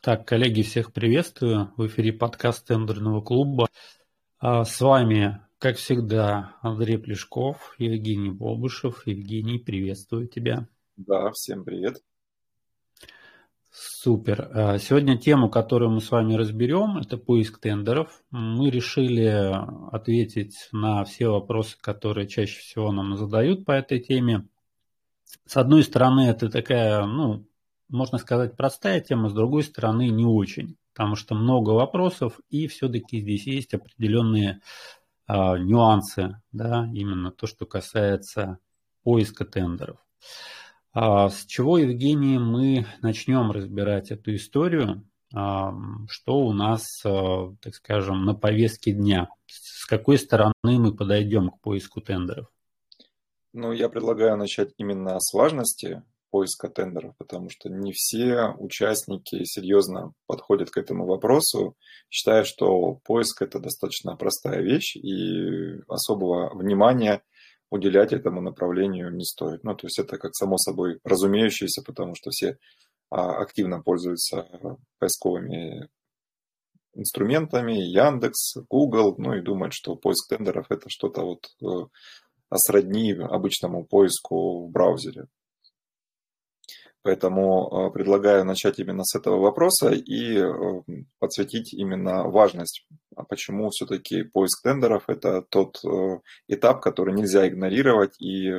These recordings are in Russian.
Так, коллеги, всех приветствую. В эфире подкаст тендерного клуба. А, с вами, как всегда, Андрей Плешков, Евгений Бобышев. Евгений, приветствую тебя. Да, всем привет. Супер. А, сегодня тему, которую мы с вами разберем, это поиск тендеров. Мы решили ответить на все вопросы, которые чаще всего нам задают по этой теме. С одной стороны, это такая, ну, можно сказать, простая тема, с другой стороны, не очень, потому что много вопросов, и все-таки здесь есть определенные а, нюансы, да, именно то, что касается поиска тендеров. А, с чего, Евгений, мы начнем разбирать эту историю? А, что у нас, а, так скажем, на повестке дня? С какой стороны мы подойдем к поиску тендеров? Ну, я предлагаю начать именно с важности поиска тендеров, потому что не все участники серьезно подходят к этому вопросу, считая, что поиск это достаточно простая вещь и особого внимания уделять этому направлению не стоит. Ну, то есть это как само собой разумеющееся, потому что все а, активно пользуются поисковыми инструментами, Яндекс, Google, ну и думают, что поиск тендеров это что-то вот э, сродни обычному поиску в браузере. Поэтому э, предлагаю начать именно с этого вопроса и э, подсветить именно важность. А почему все-таки поиск тендеров – это тот э, этап, который нельзя игнорировать, и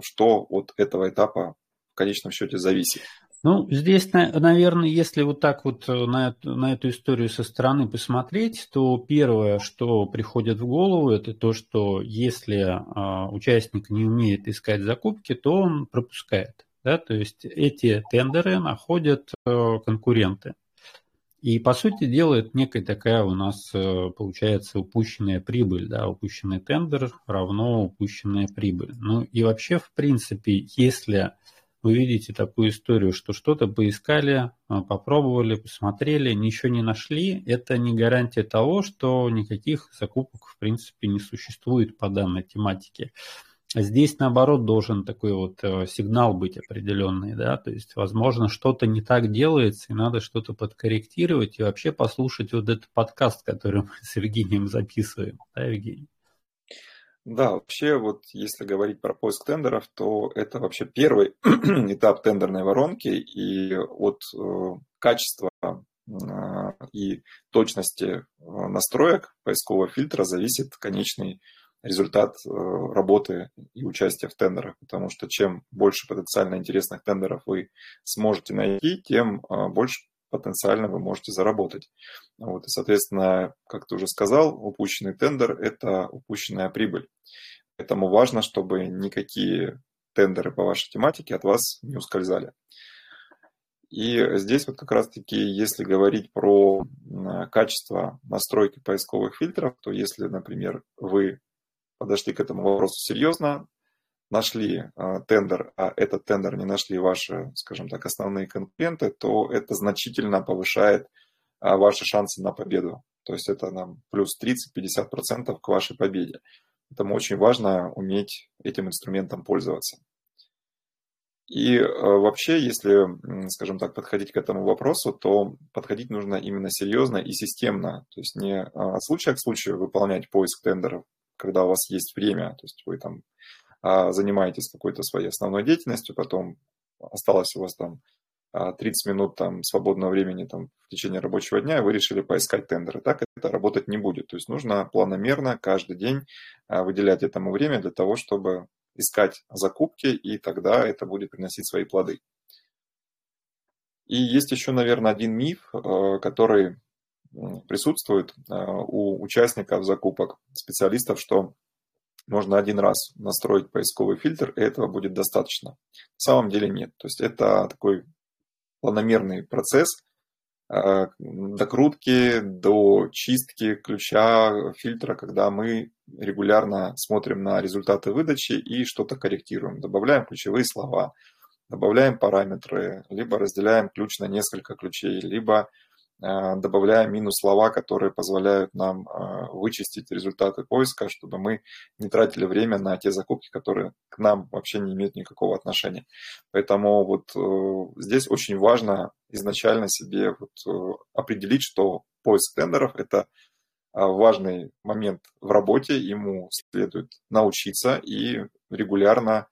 что от этого этапа в конечном счете зависит. Ну, здесь, наверное, если вот так вот на на эту историю со стороны посмотреть, то первое, что приходит в голову, это то, что если участник не умеет искать закупки, то он пропускает. Да? То есть эти тендеры находят э, конкуренты. И, по сути дела, некая такая у нас э, получается упущенная прибыль. Да? Упущенный тендер равно упущенная прибыль. Ну и вообще, в принципе, если вы видите такую историю, что что-то поискали, э, попробовали, посмотрели, ничего не нашли, это не гарантия того, что никаких закупок, в принципе, не существует по данной тематике. Здесь, наоборот, должен такой вот э, сигнал быть определенный, да, то есть, возможно, что-то не так делается, и надо что-то подкорректировать, и вообще послушать вот этот подкаст, который мы с Евгением записываем, да, Евгений? Да, вообще, вот если говорить про поиск тендеров, то это вообще первый этап тендерной воронки, и от э, качества э, и точности э, настроек поискового фильтра зависит конечный результат э, работы и участия в тендерах, потому что чем больше потенциально интересных тендеров вы сможете найти, тем э, больше потенциально вы можете заработать. Вот, и, соответственно, как ты уже сказал, упущенный тендер – это упущенная прибыль. Поэтому важно, чтобы никакие тендеры по вашей тематике от вас не ускользали. И здесь вот как раз-таки, если говорить про качество настройки поисковых фильтров, то если, например, вы подошли к этому вопросу серьезно, нашли э, тендер, а этот тендер не нашли ваши, скажем так, основные конкуренты, то это значительно повышает э, ваши шансы на победу. То есть это нам плюс 30-50% к вашей победе. Поэтому очень важно уметь этим инструментом пользоваться. И э, вообще, если, скажем так, подходить к этому вопросу, то подходить нужно именно серьезно и системно. То есть не от случая к случаю выполнять поиск тендеров, когда у вас есть время, то есть вы там а, занимаетесь какой-то своей основной деятельностью, потом осталось у вас там 30 а, минут там свободного времени там, в течение рабочего дня, и вы решили поискать тендеры. Так это работать не будет. То есть нужно планомерно каждый день а, выделять этому время для того, чтобы искать закупки, и тогда это будет приносить свои плоды. И есть еще, наверное, один миф, который присутствует а, у участников закупок, специалистов, что можно один раз настроить поисковый фильтр, и этого будет достаточно. На самом деле нет. То есть это такой планомерный процесс а, докрутки до чистки ключа фильтра, когда мы регулярно смотрим на результаты выдачи и что-то корректируем. Добавляем ключевые слова, добавляем параметры, либо разделяем ключ на несколько ключей, либо добавляя минус слова, которые позволяют нам вычистить результаты поиска, чтобы мы не тратили время на те закупки, которые к нам вообще не имеют никакого отношения. Поэтому вот здесь очень важно изначально себе вот определить, что поиск тендеров – это важный момент в работе, ему следует научиться и регулярно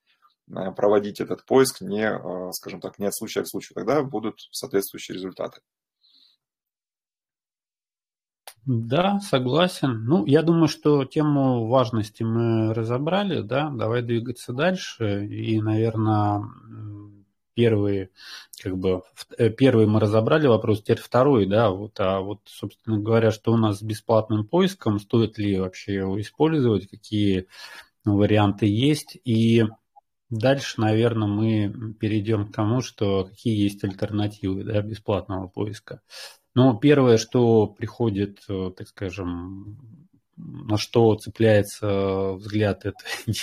Э, проводить этот поиск не, э, скажем так, не от случая к случаю, тогда будут соответствующие результаты. Да, согласен. Ну, я думаю, что тему важности мы разобрали, да, давай двигаться дальше. И, наверное, первый, как бы, э, первый мы разобрали вопрос, теперь второй, да, вот, а вот, собственно говоря, что у нас с бесплатным поиском, стоит ли вообще его использовать, какие варианты есть, и Дальше, наверное, мы перейдем к тому, что какие есть альтернативы да, бесплатного поиска. Ну, первое, что приходит, э, так скажем, на что цепляется взгляд, это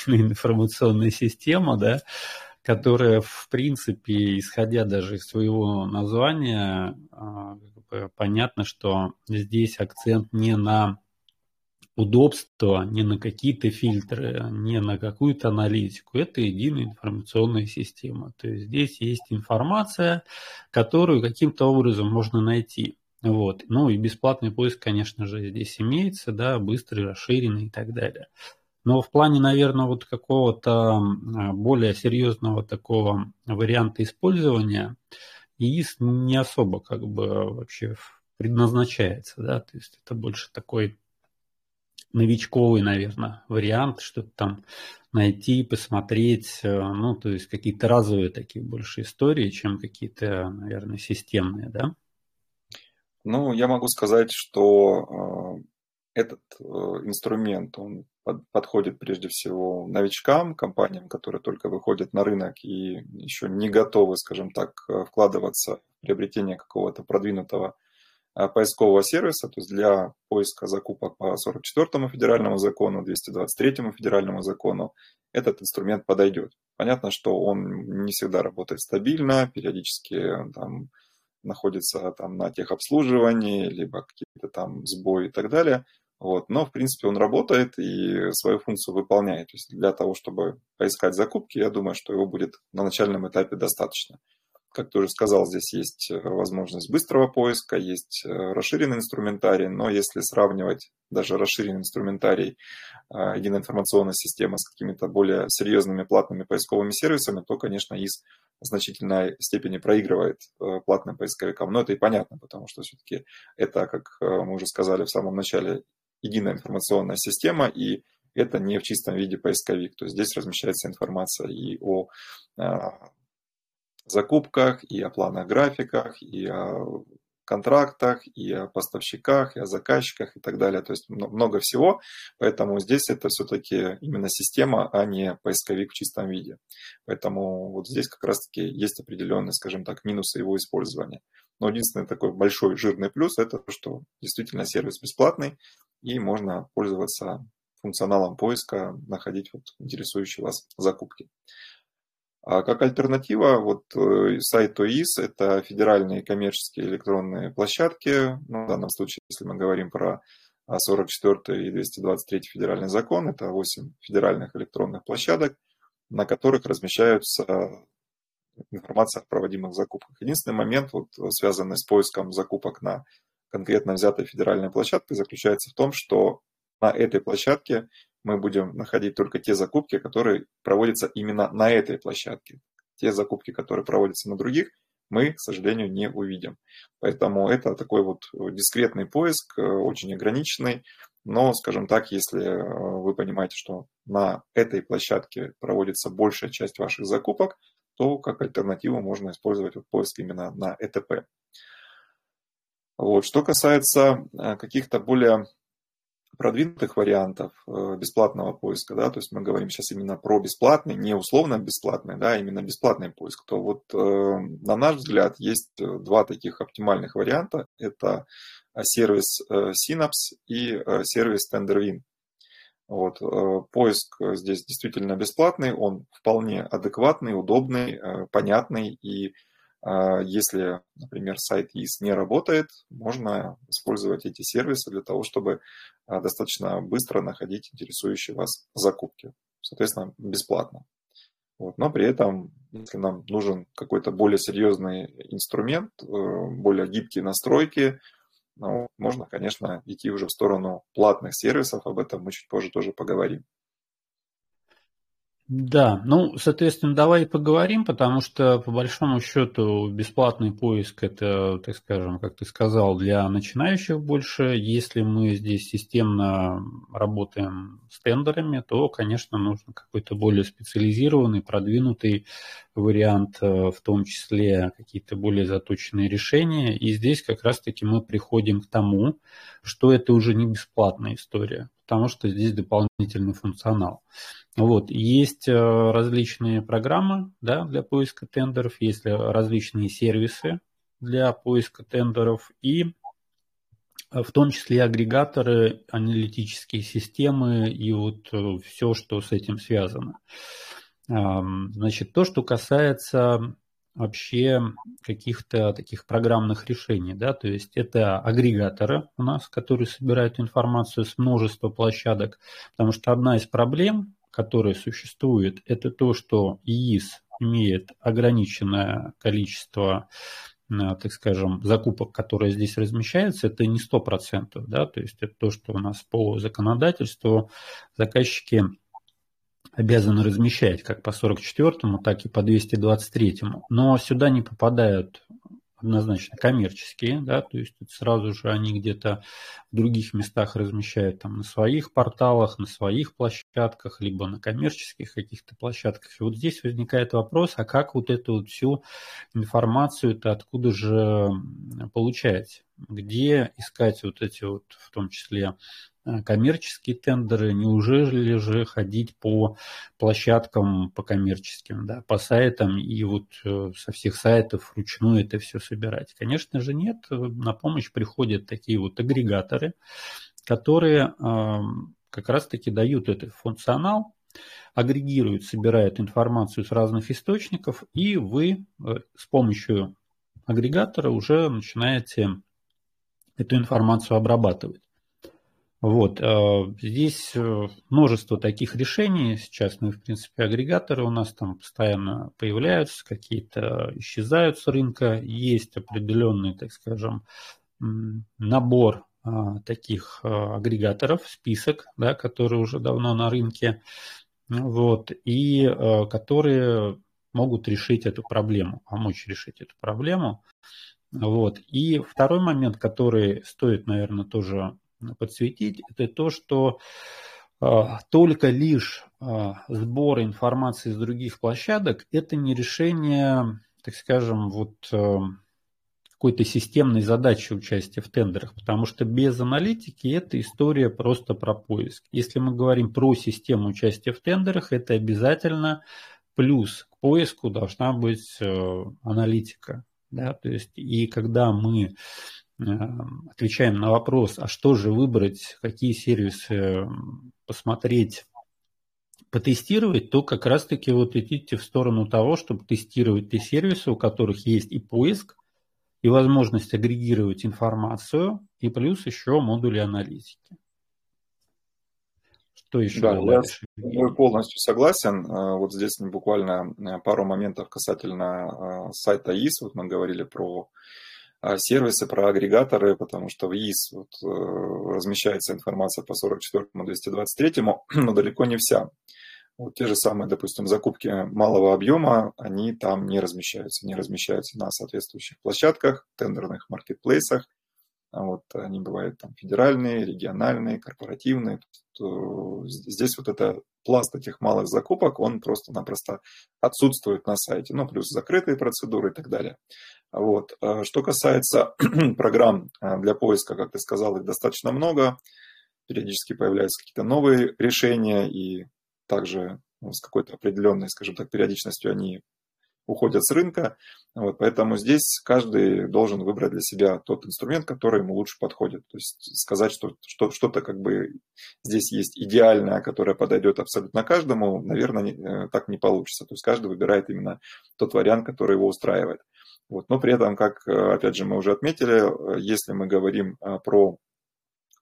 информационная система, да, которая, в принципе, исходя даже из своего названия, а, понятно, что здесь акцент не на удобство не на какие-то фильтры, не на какую-то аналитику. Это единая информационная система. То есть здесь есть информация, которую каким-то образом можно найти. Вот. Ну и бесплатный поиск, конечно же, здесь имеется, да, быстрый, расширенный и так далее. Но в плане, наверное, вот какого-то более серьезного такого варианта использования ИИС не особо как бы вообще предназначается, да, то есть это больше такой новичковый, наверное, вариант, что-то там найти, посмотреть, э, ну, то есть какие-то разовые такие больше истории, чем какие-то, наверное, системные, да? Ну, я могу сказать, что э, этот э, инструмент, он под, подходит прежде всего новичкам, компаниям, которые только выходят на рынок и еще не готовы, скажем так, э, вкладываться в приобретение какого-то продвинутого поискового сервиса, то есть для поиска закупок по 44 федеральному закону, 223 федеральному закону, этот инструмент подойдет. Понятно, что он не всегда работает стабильно, периодически там, находится там, на техобслуживании, либо какие-то там сбои и так далее. Вот. Но, в принципе, он работает и свою функцию выполняет. То есть для того, чтобы поискать закупки, я думаю, что его будет на начальном этапе достаточно. Как ты уже сказал, здесь есть э, возможность быстрого поиска, есть э, расширенный инструментарий, но если сравнивать даже расширенный инструментарий э, единой информационной системы с какими-то более серьезными платными поисковыми сервисами, то, конечно, в значительной степени проигрывает платным поисковикам. Но это и понятно, потому что все-таки это, как мы уже сказали в самом начале, единая информационная система, и это не в чистом виде поисковик. То есть здесь размещается информация и о закупках, и о планах графиках, и о контрактах, и о поставщиках, и о заказчиках и так далее. То есть много всего. Поэтому здесь это все-таки именно система, а не поисковик в чистом виде. Поэтому вот здесь как раз-таки есть определенные, скажем так, минусы его использования. Но единственный такой большой жирный плюс это то, что действительно сервис бесплатный и можно пользоваться функционалом поиска, находить вот интересующие вас закупки. А как альтернатива, вот э, сайт ОИС – это федеральные коммерческие электронные площадки. Ну, в данном случае, если мы говорим про 44 и 223 федеральный закон, это 8 федеральных электронных площадок, на которых размещаются информация о проводимых закупках. Единственный момент, вот, связанный с поиском закупок на конкретно взятой федеральной площадке, заключается в том, что на этой площадке мы будем находить только те закупки, которые проводятся именно на этой площадке. Те закупки, которые проводятся на других, мы, к сожалению, не увидим. Поэтому это такой вот дискретный поиск, э, очень ограниченный. Но, скажем так, если э, вы понимаете, что на этой площадке проводится большая часть ваших закупок, то как альтернативу можно использовать вот поиск именно на ЭТП. Вот. Что касается э, каких-то более продвинутых вариантов э, бесплатного поиска, да, то есть мы говорим сейчас именно про бесплатный, не условно бесплатный, да, а именно бесплатный поиск, то вот э, на наш взгляд есть э, два таких оптимальных варианта. Это сервис Synapse и сервис TenderWin. Вот, поиск здесь действительно бесплатный, он вполне адекватный, удобный, понятный и если, например, сайт ИС не работает, можно использовать эти сервисы для того, чтобы а, достаточно быстро находить интересующие вас закупки. Соответственно, бесплатно. Вот. Но при этом, если нам нужен какой-то более серьезный инструмент, э, более гибкие настройки, ну, можно, конечно, идти уже в сторону платных сервисов, об этом мы чуть позже тоже поговорим. Да, ну, соответственно, давай поговорим, потому что, по большому счету, бесплатный поиск – это, так скажем, как ты сказал, для начинающих больше. Если мы здесь системно работаем с тендерами, то, конечно, нужно какой-то более специализированный, продвинутый вариант, э, в том числе какие-то более заточенные решения. И здесь как раз-таки мы приходим к тому, что это уже не бесплатная история, потому что здесь дополнительный функционал. Вот. Есть э, различные программы да, для поиска тендеров, есть различные сервисы для поиска тендеров и э, в том числе агрегаторы, аналитические системы и вот э, все, что с этим связано. Значит, то, что касается вообще каких-то таких программных решений, да, то есть это агрегаторы у нас, которые собирают информацию с множества площадок, потому что одна из проблем которое существует, это то, что ИИС имеет ограниченное количество э, так скажем, закупок, которые здесь размещаются, это не 100%, да, то есть это то, что у нас по законодательству. Заказчики обязаны размещать как по 44-му, так и по 223-му. Но сюда не попадают однозначно коммерческие, да, то есть сразу же они где-то в других местах размещают там на своих порталах, на своих площадках, либо на коммерческих каких-то площадках. И вот здесь возникает вопрос, а как вот эту вот всю информацию-то откуда же получать? Где искать вот эти вот, в том числе, коммерческие тендеры, неужели же ходить по площадкам, по коммерческим, да, по сайтам и вот э, со всех сайтов вручную это все собирать? Конечно же нет, на помощь приходят такие вот агрегаторы, которые как раз-таки дают этот функционал, агрегируют, собирают информацию с разных источников, и вы э, с помощью агрегатора уже начинаете эту информацию обрабатывать. Вот, э, здесь э, множество таких решений. Сейчас, ну, в принципе, агрегаторы у нас там постоянно появляются, какие-то исчезают с рынка. Есть определенный, так скажем, набор а, таких э, агрегаторов, список, да, которые уже давно на рынке, вот, и которые могут решить эту проблему, помочь решить эту проблему. Вот. И второй момент, который стоит, наверное, тоже подсветить, это то, что а, только лишь а, сбор информации с других площадок – это не решение, так скажем, вот какой-то системной задачи участия в тендерах, потому что без аналитики это история просто про поиск. Если мы говорим про систему участия в тендерах, это обязательно плюс к поиску должна быть аналитика. Да? То есть, и когда мы отвечаем на вопрос, а что же выбрать, какие сервисы посмотреть, потестировать, то как раз-таки вот идите в сторону того, чтобы тестировать те сервисы, у которых есть и поиск, и возможность агрегировать информацию, и плюс еще модули аналитики. Что еще да, добавишь? Я полностью согласен. Э, вот здесь буквально э, пару моментов касательно э, сайта ИС. Вот мы говорили про сервисы, про агрегаторы, потому что в ИИС вот, э, размещается информация по 44 и 223, но далеко не вся. Вот те же самые, допустим, закупки малого объема, они там не размещаются, не размещаются на соответствующих площадках, тендерных маркетплейсах. А вот они бывают там федеральные, региональные, корпоративные. Здесь вот это пласт этих малых закупок, он просто-напросто отсутствует на сайте. Ну, плюс закрытые процедуры и так далее. Вот. А что касается программ а, для поиска, как ты сказал, их достаточно много. Периодически появляются какие-то новые решения, и также ну, с какой-то определенной, скажем так, периодичностью они уходят с рынка. Вот, поэтому здесь каждый должен выбрать для себя тот инструмент, который ему лучше подходит. То есть сказать, что, что что-то как бы здесь есть идеальное, которое подойдет абсолютно каждому, наверное, не, э, так не получится. То есть каждый выбирает именно тот вариант, который его устраивает. Вот. Но при этом, как, опять же, мы уже отметили, если мы говорим про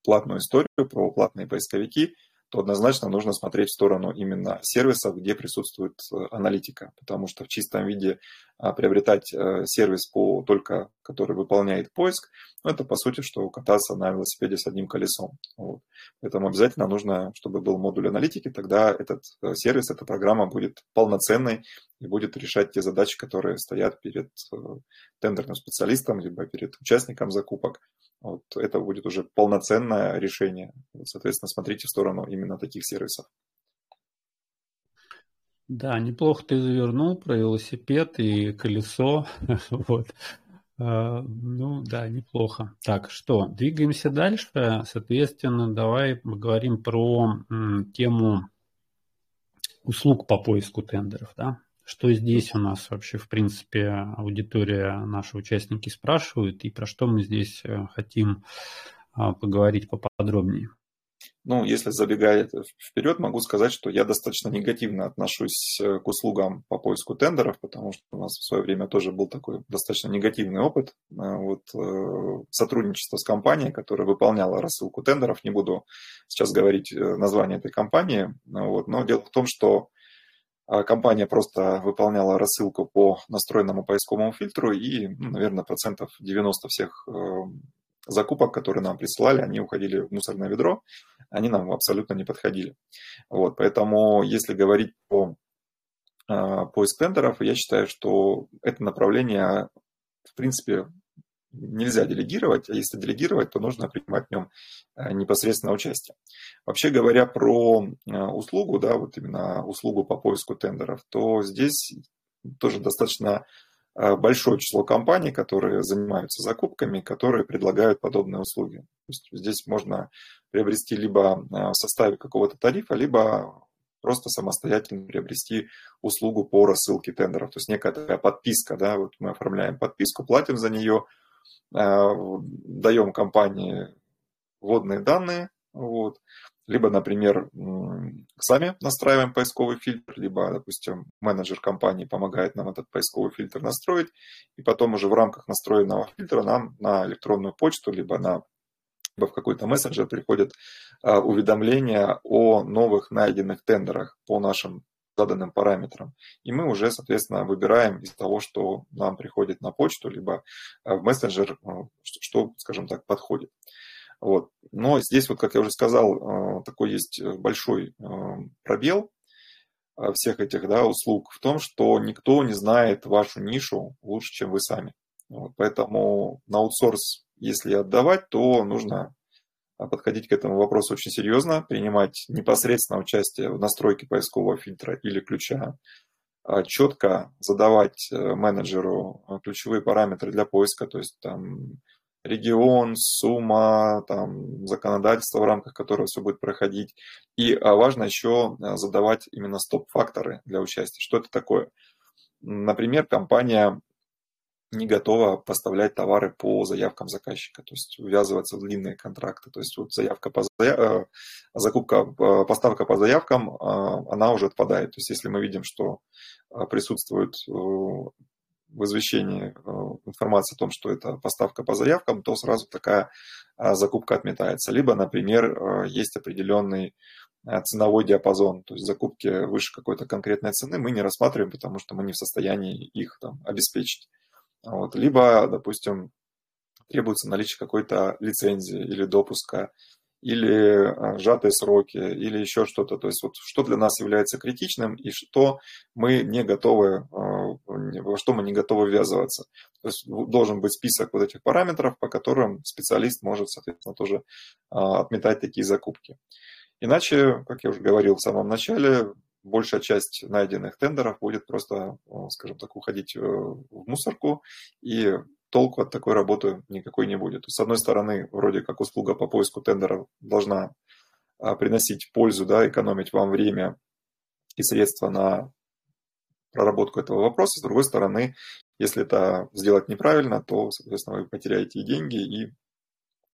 платную историю, про платные поисковики, то однозначно нужно смотреть в сторону именно сервисов, где присутствует э, аналитика, потому что в чистом виде приобретать э, сервис по только, который выполняет поиск, ну, это по сути, что кататься на велосипеде с одним колесом. Вот. Поэтому обязательно нужно, чтобы был модуль аналитики, тогда этот э, сервис, эта программа будет полноценной и будет решать те задачи, которые стоят перед тендерным специалистом, либо перед участником закупок. Вот это будет уже полноценное решение. Соответственно, смотрите в сторону именно таких сервисов. Да, неплохо ты завернул про велосипед и колесо. вот. А, ну да, неплохо. Так, что, двигаемся дальше. Соответственно, давай поговорим про тему услуг по поиску тендеров. Да? Что здесь у нас вообще, в принципе, аудитория, наши участники спрашивают, и про что мы здесь э, хотим а, поговорить поподробнее? Ну, если забегая вперед, могу сказать, что я достаточно негативно отношусь э, к услугам по поиску тендеров, потому что у нас в свое время тоже был такой достаточно негативный опыт. Э, вот, сотрудничество с компанией, которая выполняла рассылку тендеров. Не буду сейчас говорить название этой компании, вот, но дело в том, что а компания просто выполняла рассылку по настроенному поисковому фильтру, и, ну, наверное, процентов 90 всех закупок, которые нам присылали, они уходили в мусорное ведро, они нам абсолютно не подходили. Вот, поэтому, если говорить по а, поиск тендеров, я считаю, что это направление, в принципе, нельзя делегировать, а если делегировать, то нужно принимать в нем э, непосредственно участие. Вообще говоря про э, услугу, да, вот именно услугу по поиску тендеров, то здесь тоже достаточно большое число компаний, которые занимаются закупками, которые предлагают подобные услуги. То есть здесь можно приобрести либо в составе какого-то тарифа, либо просто самостоятельно приобрести услугу по рассылке тендеров. То есть некая такая подписка, да, вот мы оформляем подписку, платим за нее, Э, даем компании вводные данные, вот, либо, например, сами настраиваем поисковый фильтр, либо, допустим, менеджер компании помогает нам этот поисковый фильтр настроить, и потом уже в рамках настроенного фильтра нам на электронную почту, либо на либо в какой-то мессенджер приходят э, уведомления о новых найденных тендерах по нашим заданным параметрам. И мы уже, соответственно, выбираем из того, что нам приходит на почту, либо э, в мессенджер, э, что, скажем так, подходит. Вот. Но здесь, вот, как я уже сказал, э, такой есть большой пробел всех этих да, услуг в том, что никто не знает вашу нишу лучше, чем вы сами. Вот. Поэтому на аутсорс, если отдавать, то нужно подходить к этому вопросу очень серьезно, принимать непосредственно участие в настройке поискового фильтра или ключа, а четко задавать э, менеджеру э, ключевые параметры для поиска, то есть там регион, сумма, там, законодательство, в рамках которого все будет проходить. И а, важно еще э, задавать именно стоп-факторы для участия. Что это такое? Например, компания не готова поставлять товары по заявкам заказчика, то есть ввязываться в длинные контракты. То есть вот заявка по заяв... Э, закупка, э, поставка по заявкам, она уже отпадает. То есть если мы видим, что присутствует в извещении информация о том, что это поставка по заявкам, то сразу такая закупка отметается. Либо, например, есть определенный ценовой диапазон, то есть закупки выше какой-то конкретной цены мы не рассматриваем, потому что мы не в состоянии их там, обеспечить. Вот. Либо, допустим, требуется наличие какой-то лицензии или допуска, или а, сжатые сроки, или еще что-то. То есть вот что для нас является критичным и что мы не готовы, а, во что мы не готовы ввязываться. То есть должен быть список вот этих параметров, по которым специалист может, соответственно, тоже а, отметать такие закупки. Иначе, как я уже говорил в самом начале, большая часть найденных тендеров будет просто, скажем так, уходить э, в мусорку, и толку от такой работы никакой не будет. С одной стороны, вроде как услуга по поиску тендеров должна а, приносить пользу, да, экономить вам время и средства на проработку этого вопроса. С другой стороны, если это сделать неправильно, то, соответственно, вы потеряете и деньги, и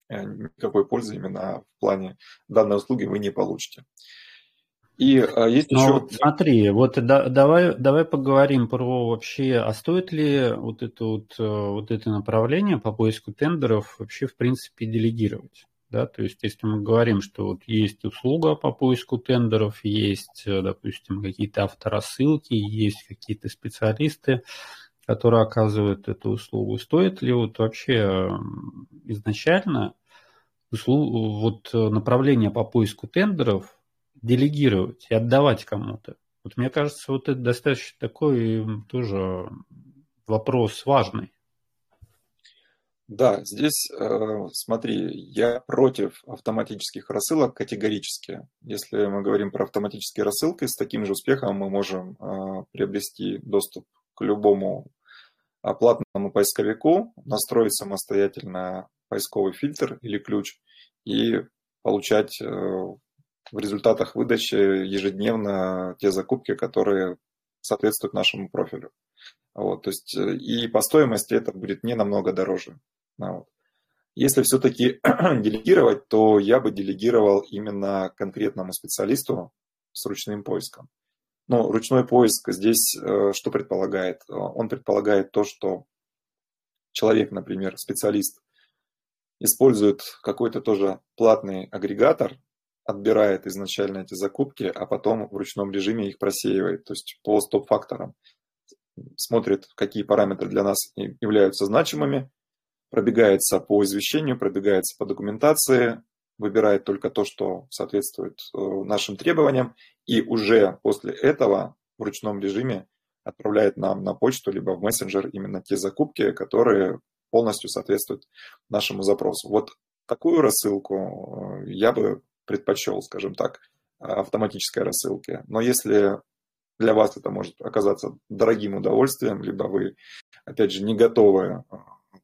э, никакой пользы именно в плане данной услуги вы не получите. И а, есть Но еще... Вот смотри, вот да, давай, давай поговорим про вообще, а стоит ли вот это, вот, э, вот это направление по поиску тендеров вообще в принципе делегировать? Да, то есть, если мы говорим, что вот есть услуга по поиску тендеров, есть, э, допустим, какие-то авторассылки, есть какие-то специалисты, которые оказывают эту услугу, стоит ли вот вообще изначально услуг, вот направление по поиску тендеров делегировать и отдавать кому-то? Вот мне кажется, вот это достаточно такой тоже вопрос важный. Да, здесь, э, смотри, я против автоматических рассылок категорически. Если мы говорим про автоматические рассылки, с таким же успехом мы можем э, приобрести доступ к любому платному поисковику, настроить самостоятельно поисковый фильтр или ключ и получать э, в результатах выдачи ежедневно те закупки, которые соответствуют нашему профилю. Вот, то есть и по стоимости это будет не намного дороже. Вот. Если все-таки делегировать, то я бы делегировал именно конкретному специалисту с ручным поиском. Но ручной поиск здесь э, что предполагает? Он предполагает то, что человек, например, специалист, использует какой-то тоже платный агрегатор, отбирает изначально эти закупки, а потом в ручном режиме их просеивает, то есть по стоп-факторам. Смотрит, какие параметры для нас являются значимыми, пробегается по извещению, пробегается по документации, выбирает только то, что соответствует э, нашим требованиям, и уже после этого в ручном режиме отправляет нам на почту либо в мессенджер именно те закупки, которые полностью соответствуют нашему запросу. Вот такую рассылку э, я бы предпочел, скажем так, автоматической рассылки. Но если для вас это может оказаться дорогим удовольствием, либо вы, опять же, не готовы э,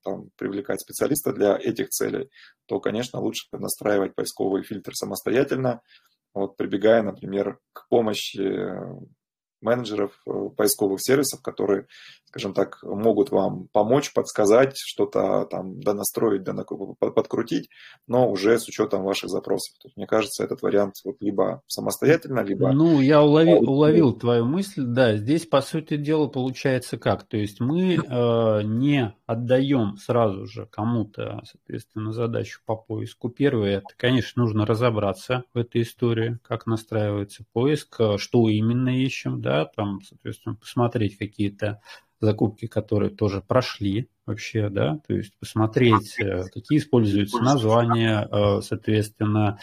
там, привлекать специалиста для этих целей, то, конечно, лучше настраивать поисковый фильтр самостоятельно, вот, прибегая, например, к помощи менеджеров э, поисковых сервисов, которые, скажем так, могут вам помочь, подсказать, что-то там донастроить, подкрутить, но уже с учетом ваших запросов. То есть, мне кажется, этот вариант вот либо самостоятельно, либо... Ну, я уловил, уловил твою мысль, да, здесь, по сути дела, получается как? То есть мы э, не отдаем сразу же кому-то, соответственно, задачу по поиску. Первое, это, конечно, нужно разобраться в этой истории, как настраивается поиск, э, что именно ищем, да, там, соответственно, посмотреть какие-то закупки, которые тоже прошли вообще, да, то есть посмотреть, э, какие используются названия, э, соответственно,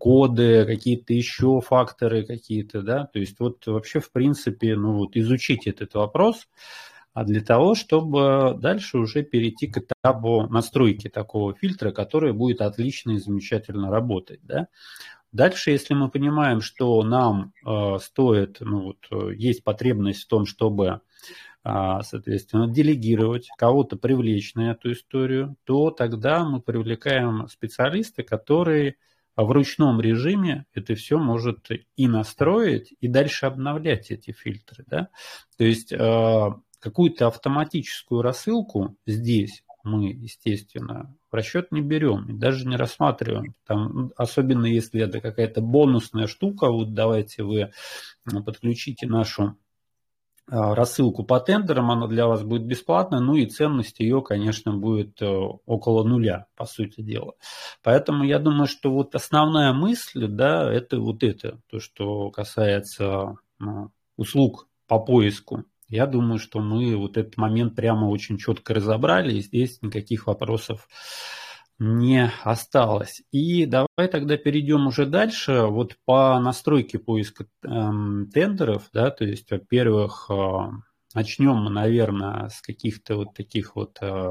коды, какие-то еще факторы какие-то, да, то есть вот вообще, в принципе, ну вот изучить этот вопрос, а для того, чтобы дальше уже перейти к этапу настройки такого фильтра, который будет отлично и замечательно работать, да. Дальше, если мы понимаем, что нам э, стоит, ну вот, э, есть потребность в том, чтобы, э, соответственно, делегировать, кого-то привлечь на эту историю, то тогда мы привлекаем специалиста, который в ручном режиме это все может и настроить, и дальше обновлять эти фильтры. Да? То есть э, какую-то автоматическую рассылку здесь мы, естественно, в расчет не берем и даже не рассматриваем. Там, особенно если это какая-то бонусная штука, вот давайте вы подключите нашу а, рассылку по тендерам, она для вас будет бесплатная, ну и ценность ее, конечно, будет э, около нуля, по сути дела. Поэтому я думаю, что вот основная мысль, да, это вот это, то, что касается ну, услуг по поиску я думаю, что мы вот этот момент прямо очень четко разобрали, и здесь никаких вопросов не осталось. И давай тогда перейдем уже дальше, вот по настройке поиска эм, тендеров, да, то есть, во-первых, э, Начнем мы, наверное, с каких-то вот таких вот э,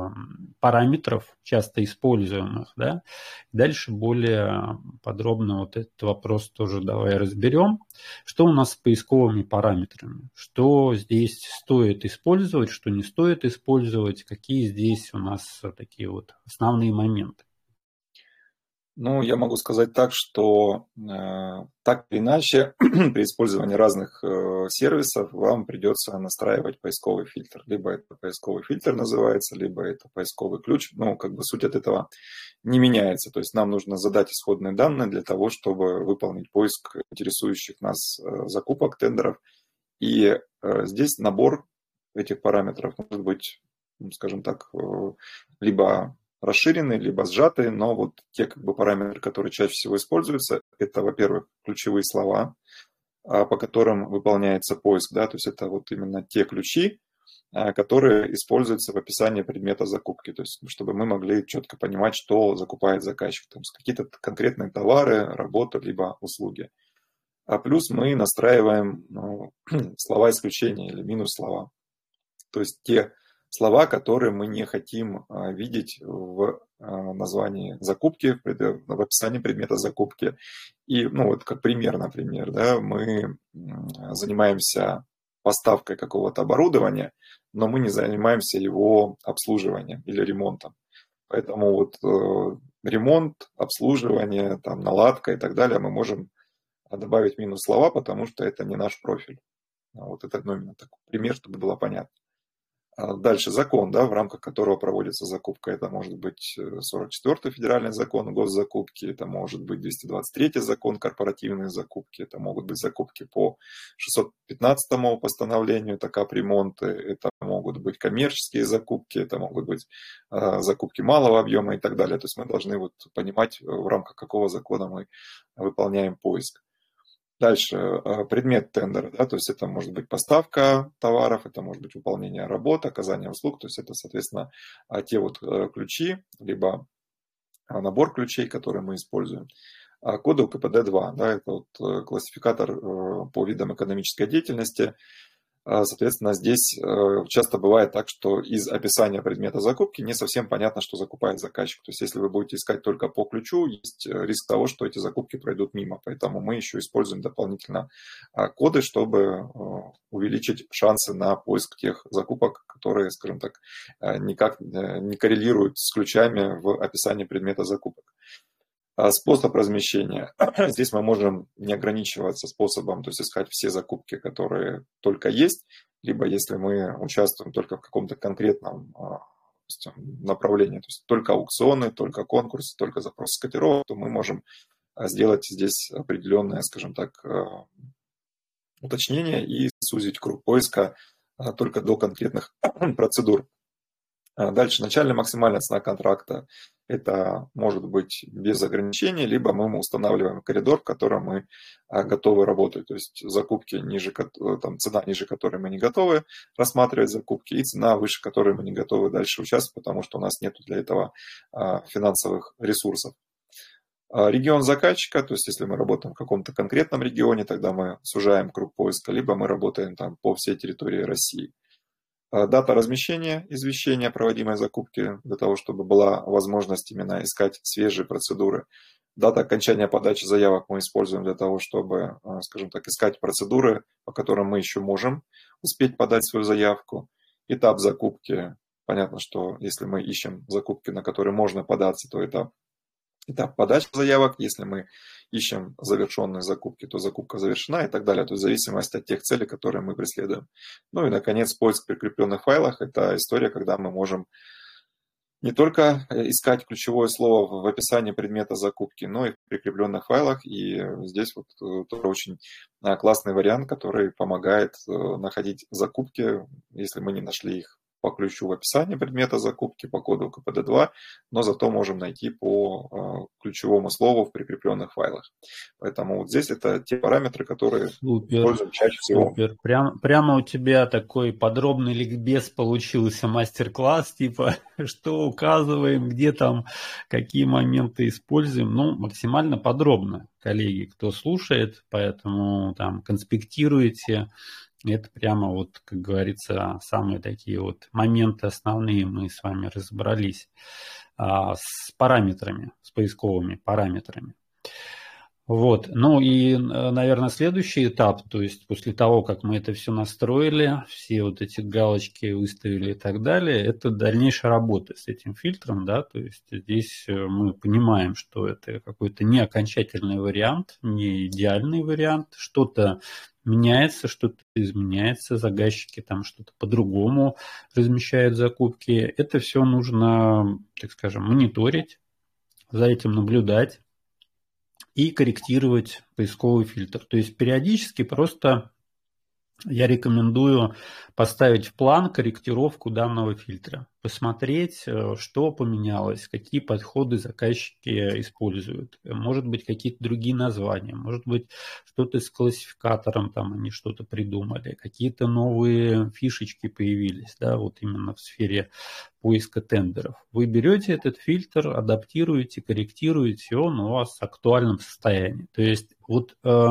параметров, часто используемых, да. Дальше более подробно вот этот вопрос тоже давай разберем. Что у нас с поисковыми параметрами? Что здесь стоит использовать, что не стоит использовать, какие здесь у нас такие вот основные моменты? Ну, я могу сказать так, что э, так или иначе при использовании разных э, сервисов вам придется настраивать поисковый фильтр. Либо это поисковый фильтр называется, либо это поисковый ключ. Ну, как бы суть от этого не меняется. То есть нам нужно задать исходные данные для того, чтобы выполнить поиск интересующих нас э, закупок, тендеров. И э, здесь набор этих параметров может быть, скажем так, э, либо расширенные, либо сжатые, но вот те как бы, параметры, которые чаще всего используются, это, во-первых, ключевые слова, а, по которым выполняется поиск, да, то есть это вот именно те ключи, а, которые используются в описании предмета закупки, то есть чтобы мы могли четко понимать, что закупает заказчик, то есть какие-то конкретные товары, работы, либо услуги. А плюс мы настраиваем ну, слова исключения или минус слова. То есть те слова, которые мы не хотим а, видеть в а, названии закупки, в описании предмета закупки. И, ну, вот как пример, например, да, мы занимаемся поставкой какого-то оборудования, но мы не занимаемся его обслуживанием или ремонтом. Поэтому вот э, ремонт, обслуживание, там, наладка и так далее мы можем добавить минус слова, потому что это не наш профиль. Вот это ну, именно такой пример, чтобы было понятно. А дальше закон, да, в рамках которого проводится закупка. Это может быть 44-й э, федеральный закон госзакупки, это может быть 223-й закон корпоративные закупки, это могут быть закупки по 615-му постановлению, это капремонты, это могут быть коммерческие закупки, это могут быть э, закупки малого объема и так далее. То есть мы должны вот понимать, в рамках какого закона мы выполняем поиск. Дальше э, предмет тендера, да, то есть это может быть поставка товаров, это может быть выполнение работ, оказание услуг, то есть это, соответственно, а, те вот э, ключи, либо а, набор ключей, которые мы используем. А коды УКПД-2, да, это вот э, классификатор по видам экономической деятельности, а, соответственно, здесь э, часто бывает так, что из описания предмета закупки не совсем понятно, что закупает заказчик. То есть, если вы будете искать только по ключу, есть э, риск того, что эти закупки пройдут мимо. Поэтому мы еще используем дополнительно а, коды, чтобы э, увеличить шансы на поиск тех закупок, которые, скажем так, никак не коррелируют с ключами в описании предмета закупок. А способ размещения. Здесь мы можем не ограничиваться способом, то есть искать все закупки, которые только есть, либо если мы участвуем только в каком-то конкретном а, направлении, то есть только аукционы, только конкурсы, только запросы котировок, то мы можем а, сделать здесь определенное, скажем так, уточнение и сузить круг поиска только до конкретных процедур. Дальше начальная максимальная цена контракта. Это может быть без ограничений, либо мы устанавливаем коридор, в котором мы а, готовы работать. То есть закупки ниже, э, там, цена ниже которой мы не готовы рассматривать закупки, и цена выше которой мы не готовы дальше участвовать, потому что у нас нет для этого а, финансовых ресурсов. А, регион заказчика, то есть если мы работаем в каком-то конкретном регионе, тогда мы сужаем круг поиска, либо мы работаем там по всей территории России. Э, дата размещения извещения проводимой закупке, для того, чтобы была возможность именно искать свежие процедуры. Дата окончания подачи заявок мы используем для того, чтобы, э, скажем так, искать процедуры, по которым мы еще можем успеть подать свою заявку. Этап закупки. Понятно, что если мы ищем закупки, на которые можно податься, то это этап подачи заявок. Если мы ищем завершенные закупки, то закупка завершена и так далее. То есть в зависимости от тех целей, которые мы преследуем. Ну и, наконец, поиск в прикрепленных файлах. Это история, когда мы можем не только искать ключевое слово в описании предмета закупки, но и в прикрепленных файлах. И здесь вот э, тоже очень э, классный вариант, который помогает э, находить закупки, если мы не нашли их по ключу в описании предмета закупки, по коду КПД2, но зато можем найти по э, ключевому слову в прикрепленных файлах. Поэтому вот здесь это те параметры, которые супер, используем чаще всего. Супер. Прям, прямо у тебя такой подробный ликбез получился, мастер-класс, типа, что указываем, где там, какие моменты используем. Ну, максимально подробно, коллеги, кто слушает, поэтому там конспектируйте, это прямо вот, как говорится, самые такие вот моменты основные мы с вами разобрались а, с параметрами, с поисковыми параметрами. Вот. Ну и, наверное, следующий этап, то есть после того, как мы это все настроили, все вот эти галочки выставили и так далее, это дальнейшая работа с этим фильтром, да, то есть здесь э, мы понимаем, что это какой-то не окончательный вариант, не идеальный вариант, что-то меняется, что-то изменяется, заказчики там что-то по-другому размещают закупки. Это все нужно, так скажем, мониторить, за этим наблюдать и корректировать поисковый фильтр. То есть периодически просто я рекомендую поставить в план корректировку данного фильтра, посмотреть, э, что поменялось, какие подходы заказчики используют. Может быть, какие-то другие названия, может быть, что-то с классификатором там они что-то придумали, какие-то новые фишечки появились, да, вот именно в сфере поиска тендеров. Вы берете этот фильтр, адаптируете, корректируете, он у вас в актуальном состоянии. То есть вот э,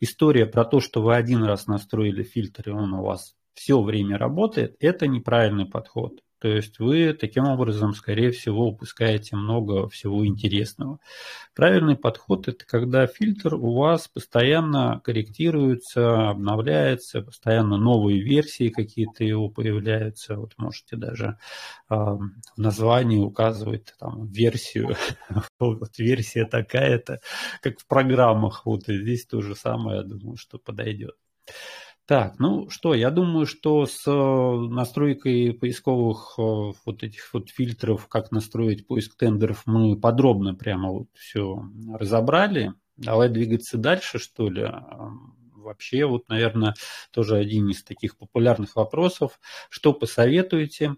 история про то, что вы один раз настроили фильтр, и он у вас все время работает, это неправильный подход. То есть вы таким образом, скорее всего, упускаете много всего интересного. Правильный подход – это когда фильтр у вас постоянно корректируется, обновляется, постоянно новые версии какие-то его появляются. Вот можете даже э, в названии указывать там версию, вот версия такая-то, как в программах. Вот и здесь то же самое, я думаю, что подойдет. Так, ну что, я думаю, что с э, настройкой поисковых э, вот этих вот фильтров, как настроить поиск тендеров, мы подробно прямо вот все разобрали. Давай двигаться дальше, что ли. Вообще, вот, наверное, тоже один из таких популярных вопросов. Что посоветуете?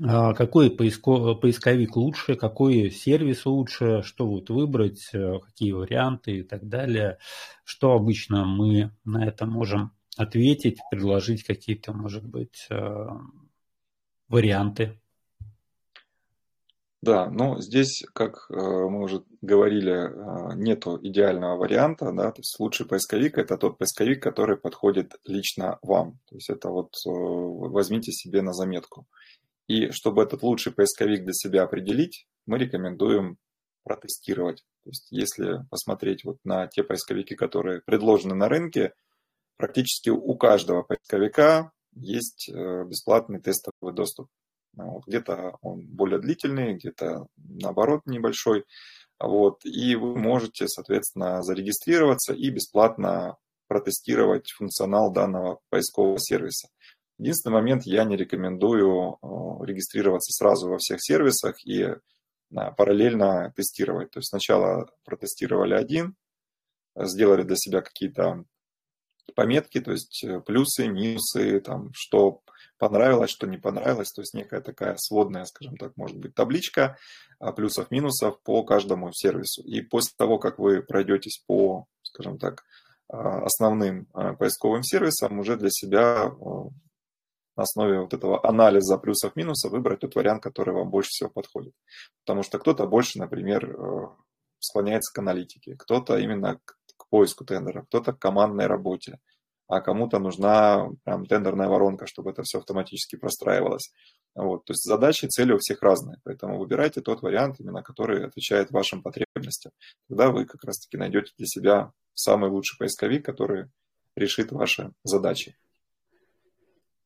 А, какой поиско, поисковик лучше, какой сервис лучше, что вот выбрать, э, какие варианты и так далее. Что обычно мы на это можем ответить, предложить какие-то, может быть, э, варианты. Да, ну здесь, как э, мы уже говорили, э, нету идеального варианта, да, то есть лучший поисковик это тот поисковик, который подходит лично вам. То есть это вот возьмите себе на заметку. И чтобы этот лучший поисковик для себя определить, мы рекомендуем протестировать. То есть если посмотреть вот на те поисковики, которые предложены на рынке, практически у каждого поисковика есть э, бесплатный тестовый доступ. Ну, вот, где-то он более длительный, где-то наоборот небольшой. Вот, и вы можете, соответственно, зарегистрироваться и бесплатно протестировать функционал данного поискового сервиса. Единственный момент, я не рекомендую э, регистрироваться сразу во всех сервисах и э, параллельно тестировать. То есть сначала протестировали один, сделали для себя какие-то пометки, то есть э, плюсы, минусы, там, что понравилось, что не понравилось, то есть некая такая сводная, скажем так, может быть, табличка а, плюсов, минусов по каждому сервису. И после того, как вы пройдетесь по, скажем так, а, основным а, поисковым сервисам, уже для себя на основе вот этого анализа плюсов-минусов выбрать тот вариант, который вам больше всего подходит. Потому что кто-то больше, например, э, склоняется к аналитике, кто-то именно к поиску тендера, кто-то к командной работе, а кому-то нужна прям тендерная воронка, чтобы это все автоматически простраивалось. Вот. То есть задачи цели у всех разные, поэтому выбирайте тот вариант, именно который отвечает вашим потребностям. Тогда вы как раз-таки найдете для себя самый лучший поисковик, который решит ваши задачи.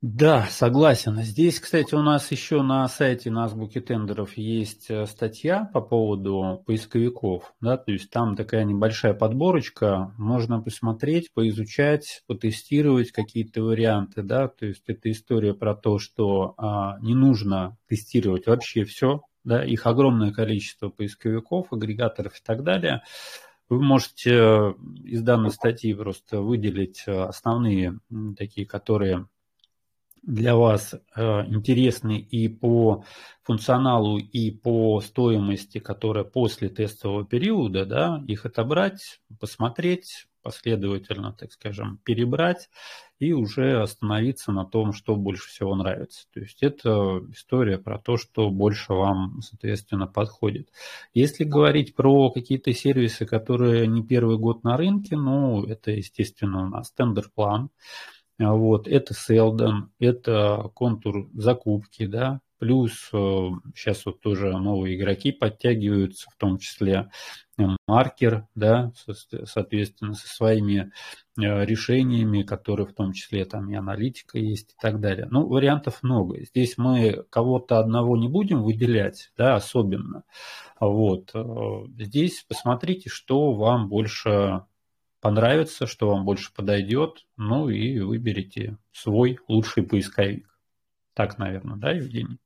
Да, согласен. Здесь, кстати, у нас еще на сайте на азбуке тендеров есть э, статья по поводу поисковиков. Да, то есть там такая небольшая подборочка, можно посмотреть, поизучать, потестировать какие-то варианты. Да, то есть это история про то, что а, не нужно тестировать вообще все. Да, их огромное количество поисковиков, агрегаторов и так далее. Вы можете э, из данной статьи просто выделить э, основные такие, которые для вас э, интересны и по функционалу, и по стоимости, которая после тестового периода, да, их отобрать, посмотреть, последовательно, так скажем, перебрать и уже остановиться на том, что больше всего нравится. То есть это история про то, что больше вам, соответственно, подходит. Если говорить про какие-то сервисы, которые не первый год на рынке, ну, это, естественно, у нас тендер-план, вот, это Селдон, это контур закупки, да, плюс сейчас вот тоже новые игроки подтягиваются, в том числе маркер, да, соответственно, со своими э, решениями, которые в том числе там и аналитика есть и так далее. Ну, вариантов много. Здесь мы кого-то одного не будем выделять, да, особенно. Вот. Э, здесь посмотрите, что вам больше понравится, что вам больше подойдет, ну и выберите свой лучший поисковик. Так, наверное, да, Евгений?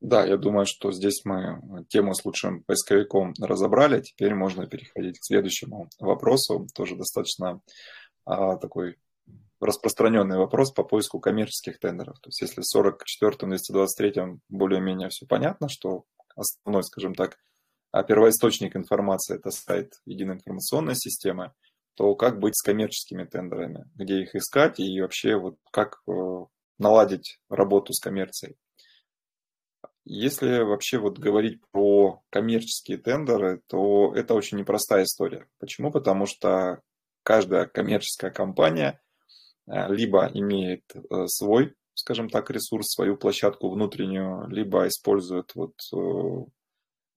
Да, я думаю, что здесь мы тему с лучшим поисковиком разобрали. Теперь можно переходить к следующему вопросу. Тоже достаточно а, такой распространенный вопрос по поиску коммерческих тендеров. То есть если в 44-223 более-менее все понятно, что основной, скажем так, а первоисточник информации – это сайт единой информационной системы, то как быть с коммерческими тендерами, где их искать и вообще вот как э, наладить работу с коммерцией. Если вообще вот говорить про коммерческие тендеры, то это очень непростая история. Почему? Потому что каждая коммерческая компания э, либо имеет э, свой, скажем так, ресурс, свою площадку внутреннюю, либо использует вот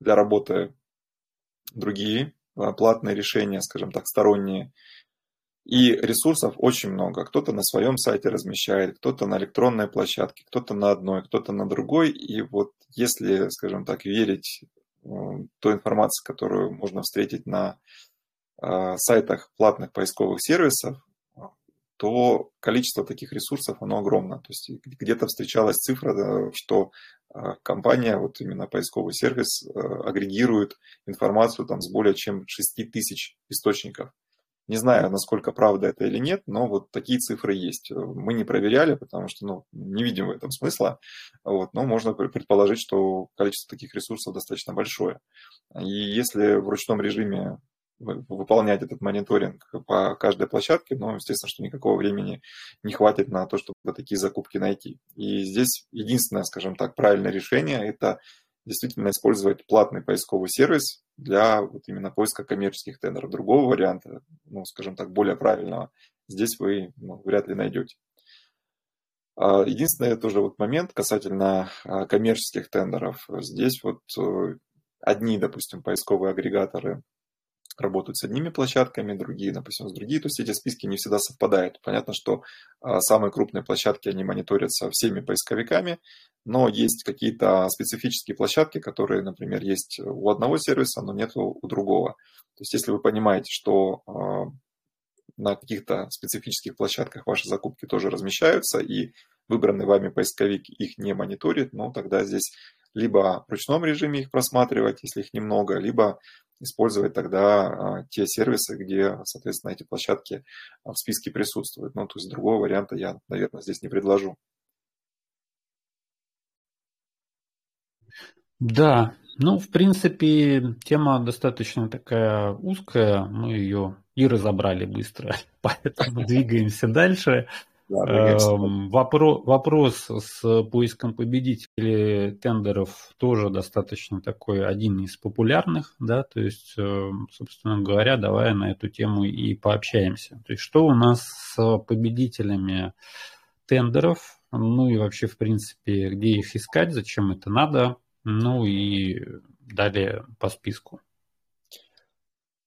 для работы другие платные решения, скажем так, сторонние. И ресурсов очень много. Кто-то на своем сайте размещает, кто-то на электронной площадке, кто-то на одной, кто-то на другой. И вот если, скажем так, верить э, той информации, которую можно встретить на э, сайтах платных поисковых сервисов, то количество таких ресурсов, оно огромно. То есть где-то встречалась цифра, что компания, вот именно поисковый сервис, агрегирует информацию там с более чем 6 тысяч источников. Не знаю, насколько правда это или нет, но вот такие цифры есть. Мы не проверяли, потому что ну, не видим в этом смысла, вот, но можно предположить, что количество таких ресурсов достаточно большое. И если в ручном режиме выполнять этот мониторинг по каждой площадке, но, естественно, что никакого времени не хватит на то, чтобы такие закупки найти. И здесь единственное, скажем так, правильное решение – это действительно использовать платный поисковый сервис для вот именно поиска коммерческих тендеров. Другого варианта, ну, скажем так, более правильного, здесь вы ну, вряд ли найдете. А, единственный тоже вот момент касательно а, коммерческих тендеров. Здесь вот э, одни, допустим, поисковые агрегаторы работают с одними площадками, другие, допустим, с другими. То есть эти списки не всегда совпадают. Понятно, что а, самые крупные площадки, они мониторятся всеми поисковиками, но есть какие-то специфические площадки, которые, например, есть у одного сервиса, но нет у другого. То есть если вы понимаете, что а, на каких-то специфических площадках ваши закупки тоже размещаются, и выбранный вами поисковик их не мониторит, ну тогда здесь либо в ручном режиме их просматривать, если их немного, либо использовать тогда а, те сервисы, где, соответственно, эти площадки в списке присутствуют. Ну, то есть другого варианта я, наверное, здесь не предложу. Да, ну, в принципе, тема достаточно такая узкая, мы ее и разобрали быстро, поэтому двигаемся дальше. Эм, вопрос, вопрос с поиском победителей тендеров тоже достаточно такой один из популярных, да, то есть, эм, собственно говоря, давай на эту тему и пообщаемся. То есть, что у нас с победителями тендеров, ну и вообще, в принципе, где их искать, зачем это надо, ну и далее по списку.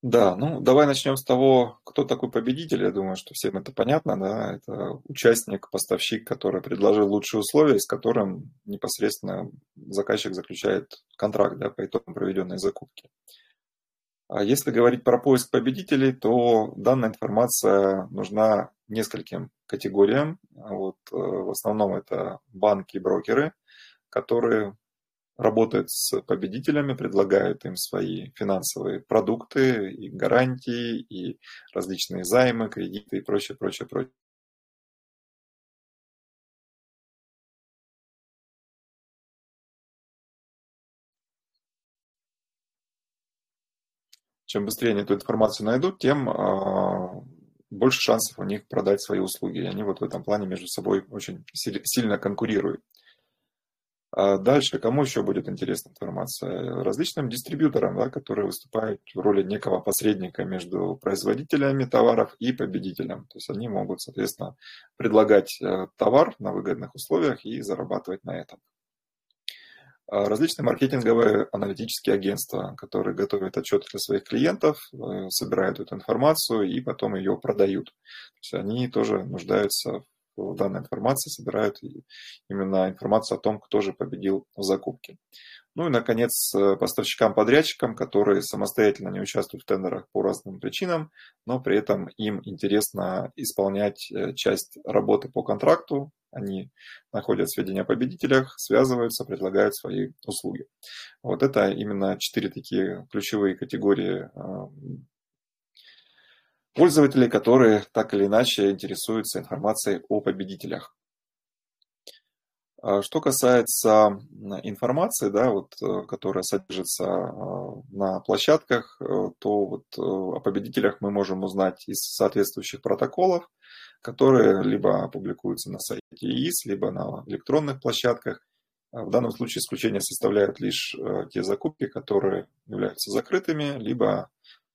Да, ну давай начнем с того, кто такой победитель. Я думаю, что всем это понятно, да. Это участник, поставщик, который предложил лучшие условия, с которым непосредственно заказчик заключает контракт да, по итогам проведенной закупки. А если говорить про поиск победителей, то данная информация нужна нескольким категориям. Вот, э, в основном это банки и брокеры, которые работают с победителями, предлагают им свои финансовые продукты, и гарантии, и различные займы, кредиты и прочее, прочее, прочее. Чем быстрее они эту информацию найдут, тем а, больше шансов у них продать свои услуги. И они вот в этом плане между собой очень сильно конкурируют. А дальше, кому еще будет интересна информация? Различным дистрибьюторам, да, которые выступают в роли некого посредника между производителями товаров и победителем. То есть они могут, соответственно, предлагать э, товар на выгодных условиях и зарабатывать на этом. А различные маркетинговые аналитические агентства, которые готовят отчеты для своих клиентов, э, собирают эту информацию и потом ее продают. То есть они тоже нуждаются в данной информации, собирают именно информацию о том, кто же победил в закупке. Ну и, наконец, э, поставщикам-подрядчикам, которые самостоятельно не участвуют в тендерах по разным причинам, но при этом им интересно исполнять э, часть работы по контракту, они находят сведения о победителях, связываются, предлагают свои услуги. Вот это именно четыре такие ключевые категории а, пользователей, которые так или иначе интересуются информацией о победителях. А что касается информации, да, вот, э, которая содержится а, на площадках, э, то вот э, о победителях мы можем узнать из соответствующих протоколов, которые либо публикуются на сайте ИИС, либо на электронных площадках. А в данном случае исключение составляют лишь те закупки, которые являются закрытыми, либо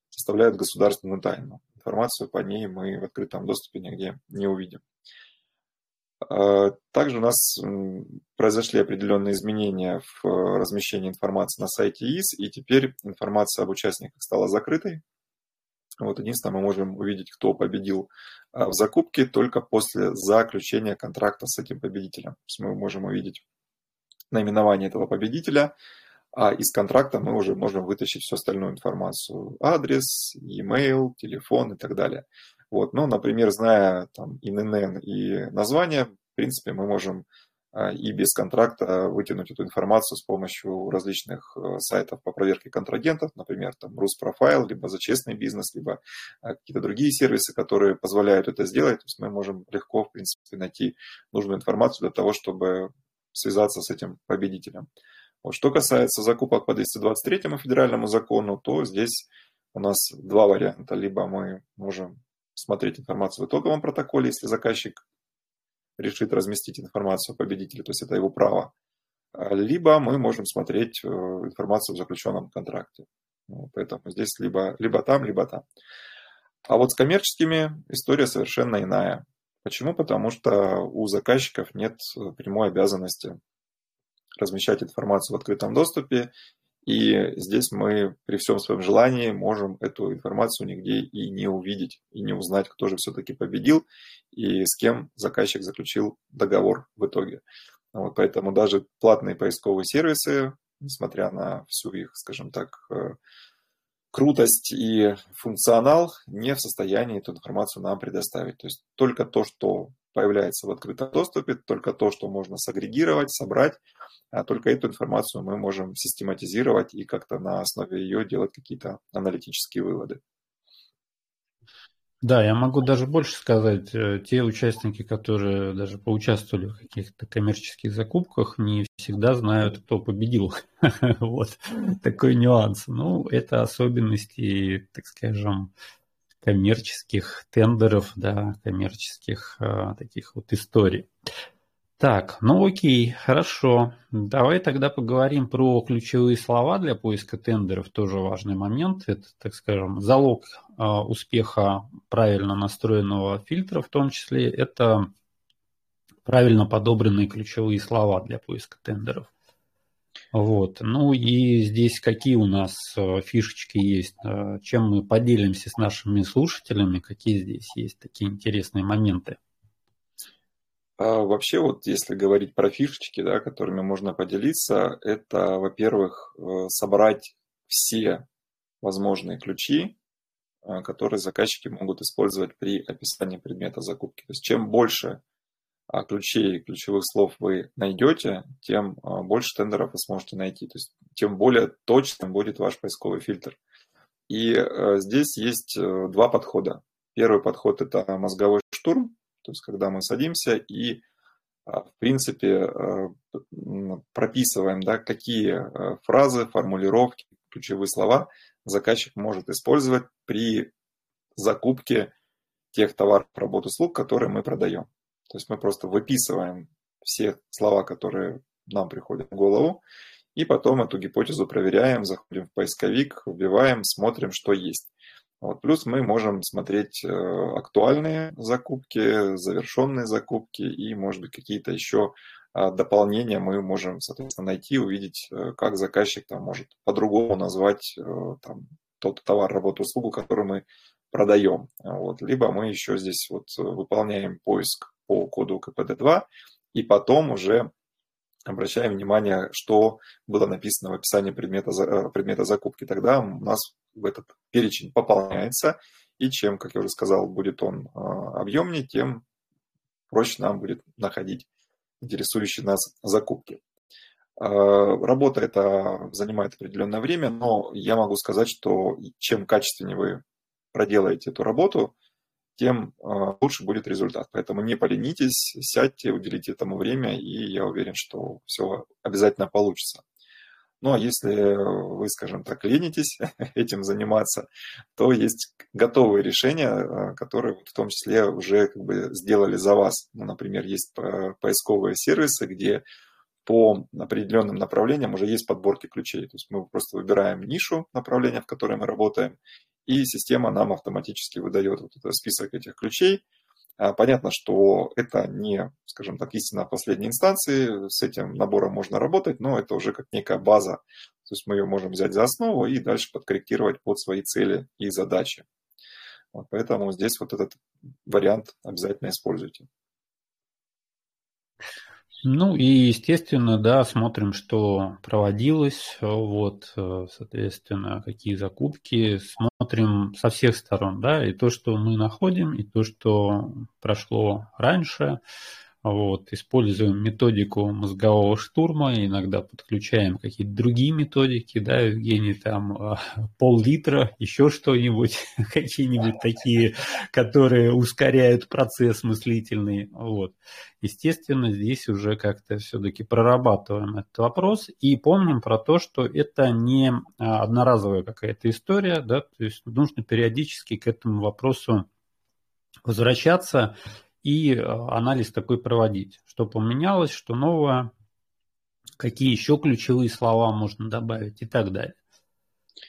составляют государственную тайну. Информацию по ней мы в открытом доступе нигде не увидим. А, также у нас произошли определенные изменения в э, размещении информации на сайте ИС, и теперь информация об участниках стала закрытой. Вот единственное, мы можем увидеть, кто победил а, в закупке только после заключения контракта с этим победителем. То есть мы можем увидеть наименование этого победителя, а из контракта мы уже можем вытащить всю остальную информацию. Адрес, e-mail, телефон и так далее. Вот, ну, например, зная там ИНН и название, в принципе, мы можем а, и без контракта вытянуть эту информацию с помощью различных э, сайтов по проверке контрагентов, например, там Руспрофайл, либо за честный бизнес, либо а, какие-то другие сервисы, которые позволяют это сделать. То есть мы можем легко, в принципе, найти нужную информацию для того, чтобы связаться с этим победителем. Вот. Что касается закупок по 223 федеральному закону, то здесь у нас два варианта. Либо мы можем смотреть информацию в итоговом протоколе, если заказчик решит разместить информацию о победителе, то есть это его право. А, либо мы можем смотреть э, информацию в заключенном контракте. Ну, поэтому здесь либо, либо там, либо там. А вот с коммерческими история совершенно иная. Почему? Потому что у заказчиков нет прямой обязанности размещать информацию в открытом доступе и здесь мы при всем своем желании можем эту информацию нигде и не увидеть, и не узнать, кто же все-таки победил и с кем заказчик заключил договор в итоге. Вот поэтому даже платные поисковые сервисы, несмотря на всю их, скажем так, э, крутость и функционал, не в состоянии эту информацию нам предоставить. То есть только то, что появляется в открытом доступе, только то, что можно сагрегировать, собрать, а только эту информацию мы можем систематизировать и как-то на основе ее делать какие-то аналитические выводы. Да, я могу даже больше сказать. Э, те участники, которые даже поучаствовали в каких-то коммерческих закупках, не всегда знают, кто победил. Вот такой нюанс. Ну, это особенности, так скажем, коммерческих тендеров, да, коммерческих а, таких вот историй. Так, ну окей, хорошо. Давай тогда поговорим про ключевые слова для поиска тендеров. Тоже важный момент. Это, так скажем, залог а, успеха правильно настроенного фильтра, в том числе это правильно подобранные ключевые слова для поиска тендеров. Вот. Ну и здесь какие у нас э, фишечки есть, э, чем мы поделимся с нашими слушателями, какие здесь есть такие интересные моменты. А вообще, вот если говорить про фишечки, да, которыми можно поделиться, это, во-первых, э, собрать все возможные ключи, которые заказчики могут использовать при описании предмета закупки. То есть чем больше а, ключей, ключевых слов вы найдете, тем а, больше тендеров вы сможете найти. То есть тем более точным будет ваш поисковый фильтр. И э, здесь есть э, два подхода. Первый подход – это мозговой штурм, то есть когда мы садимся и, а, в принципе, э, прописываем, да, какие фразы, формулировки, ключевые слова заказчик может использовать при закупке тех товаров, работ, услуг, которые мы продаем. То есть мы просто выписываем все слова, которые нам приходят в голову, и потом эту гипотезу проверяем, заходим в поисковик, вбиваем, смотрим, что есть. Вот. Плюс мы можем смотреть э, актуальные закупки, завершенные закупки и, может быть, какие-то еще дополнения мы можем, соответственно, найти, увидеть, как заказчик там может по-другому назвать там, тот товар, работу, услугу, который мы продаем. Вот. Либо мы еще здесь вот выполняем поиск по коду КПД-2 и потом уже обращаем внимание, что было написано в описании предмета, э, предмета закупки. Тогда у нас этот перечень пополняется, и чем, как я уже сказал, будет он э, объемнее, тем проще нам будет находить интересующие нас закупки. Э, работа это занимает определенное время, но я могу сказать, что чем качественнее вы проделаете эту работу, тем а, лучше будет результат. Поэтому не поленитесь, сядьте, уделите этому время, и я уверен, что все обязательно получится. Ну а если вы, скажем так, ленитесь этим заниматься, то есть готовые решения, а, которые в том числе уже как бы сделали за вас. Ну, например, есть поисковые сервисы, где по определенным направлениям уже есть подборки ключей. То есть мы просто выбираем нишу направления, в которой мы работаем, и система нам автоматически выдает вот этот список этих ключей. А, понятно, что это не, скажем так, истина последней инстанции, с этим набором можно работать, но это уже как некая база. То есть мы ее можем взять за основу и дальше подкорректировать под свои цели и задачи. Вот поэтому здесь вот этот вариант обязательно используйте. Ну и, естественно, да, смотрим, что проводилось, вот, э, соответственно, какие закупки, смотрим со всех сторон, да, и то, что мы находим, и то, что прошло раньше, вот, используем методику мозгового штурма, иногда подключаем какие-то другие методики, да, Евгений, там а, пол-литра, еще что-нибудь, какие-нибудь такие, которые ускоряют процесс мыслительный. Вот. Естественно, здесь уже как-то все-таки прорабатываем этот вопрос и помним про то, что это не а, одноразовая какая-то история, да, то есть нужно периодически к этому вопросу возвращаться и э, анализ такой проводить. Что поменялось, что новое, какие еще ключевые слова можно добавить и так далее.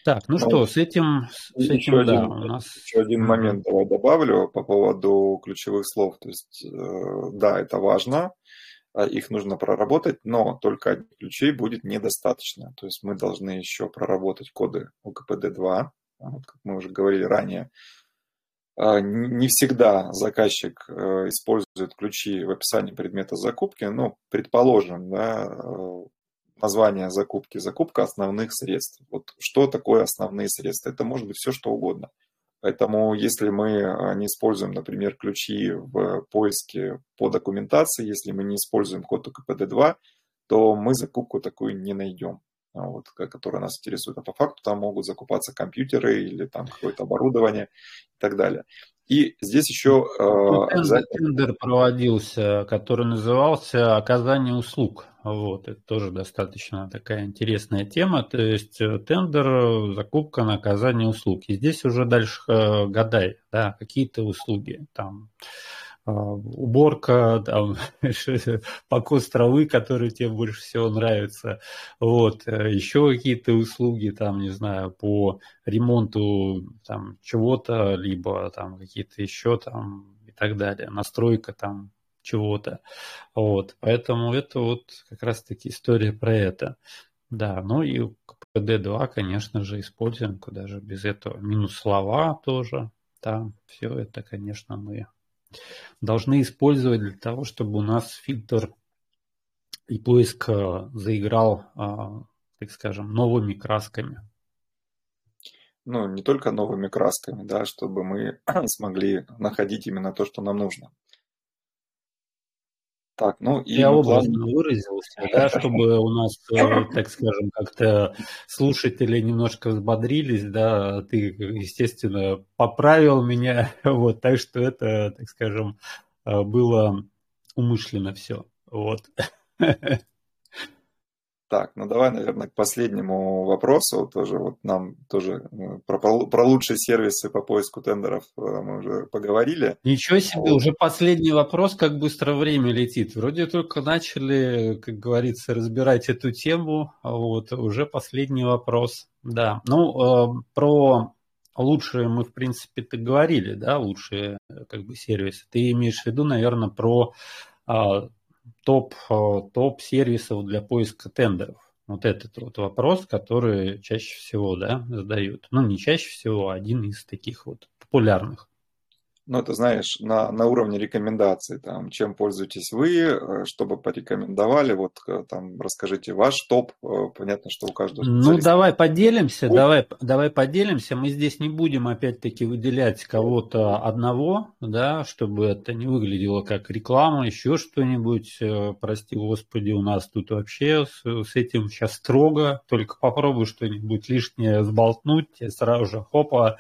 Так, ну, ну что, с этим, с еще этим один, да, у нас... Еще один момент давай добавлю по поводу ключевых слов. То есть, э, да, это важно, а их нужно проработать, но только ключей будет недостаточно. То есть мы должны еще проработать коды УКПД-2, вот, как мы уже говорили ранее, не всегда заказчик э, использует ключи в описании предмета закупки, но предположим, да, э, название закупки, закупка основных средств. Вот что такое основные средства? Это может быть все что угодно. Поэтому если мы а, не используем, например, ключи в поиске по документации, если мы не используем код УКПД-2, то мы закупку такую не найдем. А, вот, которая нас интересует. А по факту там могут закупаться компьютеры или там какое-то оборудование и так далее. И здесь еще э, обязательно... тендер проводился, который назывался «Оказание услуг». Вот, это тоже достаточно такая интересная тема. То есть э, тендер, закупка на оказание услуг. И здесь уже дальше э, гадай, да, какие-то услуги там а, уборка, там, покос травы, которые тебе больше всего нравятся, вот, э, еще какие-то услуги, там, не знаю, по ремонту там чего-то, либо там какие-то еще там и так далее, настройка там чего-то, вот, поэтому это вот как раз-таки история про это, да, ну и КПД-2, конечно же, используем, куда же без этого, минус слова тоже, там, все это, конечно, мы должны использовать для того, чтобы у нас фильтр и поиск э, заиграл, э, так скажем, новыми красками. Ну, не только новыми красками, да, чтобы мы смогли находить именно то, что нам нужно. Так, ну и Я образно выразился, да, чтобы у нас, э, так скажем, как-то слушатели немножко взбодрились, да, ты, естественно, поправил меня, вот, так что это, так скажем, э, было умышленно все, вот. Так, ну давай, наверное, к последнему вопросу. Тоже вот нам тоже э, про, про лучшие сервисы по поиску тендеров э, мы уже поговорили. Ничего себе, вот. уже последний вопрос, как быстро время летит. Вроде только начали, как говорится, разбирать эту тему, а вот уже последний вопрос. Да, ну, э, про лучшие мы, в принципе-то говорили, да, лучшие как бы сервисы. Ты имеешь в виду, наверное, про топ, топ сервисов для поиска тендеров. Вот этот вот вопрос, который чаще всего да, задают. Ну, не чаще всего, а один из таких вот популярных ну, это, знаешь, на, на уровне рекомендаций, там, чем пользуетесь вы, э, чтобы порекомендовали, вот э, там расскажите ваш топ, э, понятно, что у каждого Ну, давай поделимся, Ой. давай, давай поделимся, мы здесь не будем опять-таки выделять кого-то одного, да, чтобы это не выглядело как реклама, еще что-нибудь, прости господи, у нас тут вообще с, с этим сейчас строго, только попробуй что-нибудь лишнее сболтнуть, сразу же хопа,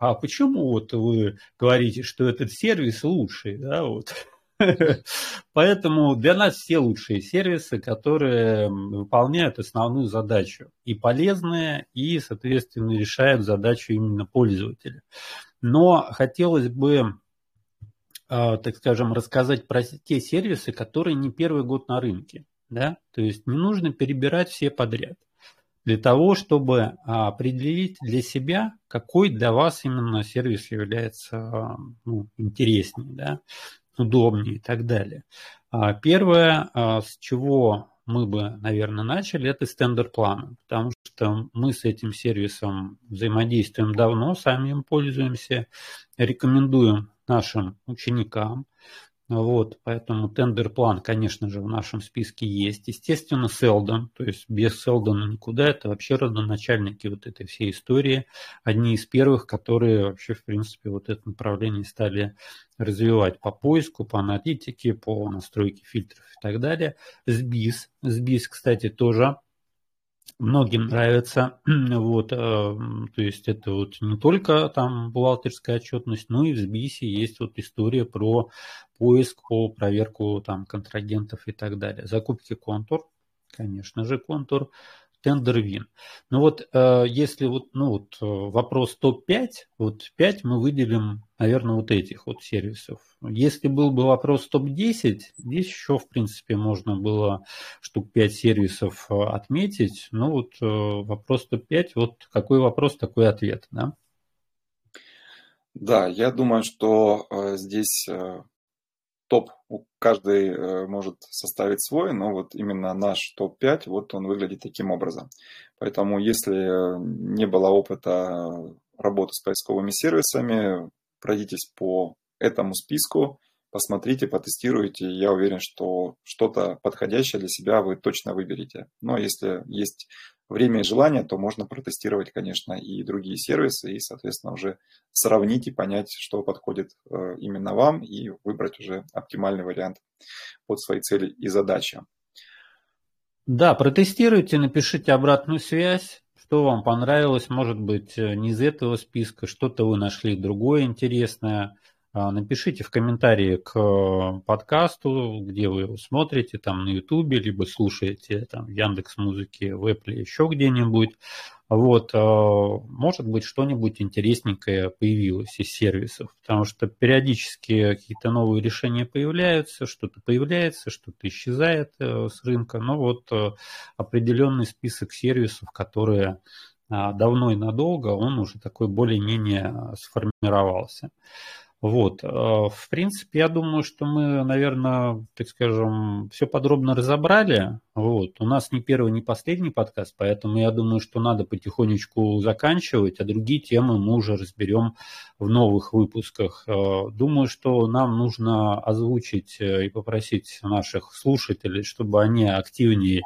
а почему вот вы говорите, что этот сервис лучший, да, вот. Поэтому для нас все лучшие сервисы, которые выполняют основную задачу. И полезные, и, соответственно, решают задачу именно пользователя. Но хотелось бы, а, так скажем, рассказать про те сервисы, которые не первый год на рынке. Да? То есть не нужно перебирать все подряд для того, чтобы а, определить для себя, какой для вас именно сервис является а, ну, интереснее, да, удобнее и так далее. А, первое, с чего мы бы, наверное, начали, это стендер планы, потому что мы с этим сервисом взаимодействуем давно, сами им пользуемся, рекомендуем нашим ученикам. Вот, поэтому тендер-план, конечно же, в нашем списке есть. Естественно, Селдон, то есть без Селдона никуда, это вообще родоначальники вот этой всей истории. Одни из первых, которые вообще, в принципе, вот это направление стали развивать по поиску, по аналитике, по настройке фильтров и так далее. Сбис, Сбис, кстати, тоже многим нравится. Вот, э, то есть это вот не только там бухгалтерская отчетность, но и в СБИСе есть вот история про поиск, по проверку там контрагентов и так далее. Закупки контур, конечно же, контур тендер-вин. Ну вот, э, если вот, ну вот э, вопрос топ-5, вот 5 мы выделим, наверное, вот этих вот сервисов. Если был бы вопрос топ-10, здесь еще, в принципе, можно было штук 5 сервисов э, отметить. Ну вот вопрос топ-5, вот какой вопрос, такой ответ, да? Да, я думаю, что здесь топ каждый э, может составить свой, но вот именно наш топ-5, вот он выглядит таким образом. Поэтому если не было опыта работы с поисковыми сервисами, пройдитесь по этому списку, посмотрите, потестируйте. Я уверен, что что-то подходящее для себя вы точно выберете. Но если есть время и желание, то можно протестировать, конечно, и другие сервисы, и, соответственно, уже сравнить и понять, что подходит э, именно вам, и выбрать уже оптимальный вариант под свои цели и задачи. Да, протестируйте, напишите обратную связь, что вам понравилось, может быть, э, не из этого списка, что-то вы нашли другое интересное – напишите в комментарии к э, подкасту, где вы его смотрите, там на Ютубе, либо слушаете там, Яндекс Музыке, в Apple, еще где-нибудь. Вот, э, может быть, что-нибудь интересненькое появилось из сервисов, потому что периодически какие-то новые решения появляются, что-то появляется, что-то исчезает э, с рынка. Но вот определенный список сервисов, которые а, давно и надолго, он уже такой более-менее сформировался. Вот. Э, в принципе, я думаю, что мы, наверное, так скажем, все подробно разобрали. Вот. У нас не первый, не последний подкаст, поэтому я думаю, что надо потихонечку заканчивать, а другие темы мы уже разберем в новых выпусках. Э, думаю, что нам нужно озвучить э, и попросить наших слушателей, чтобы они активнее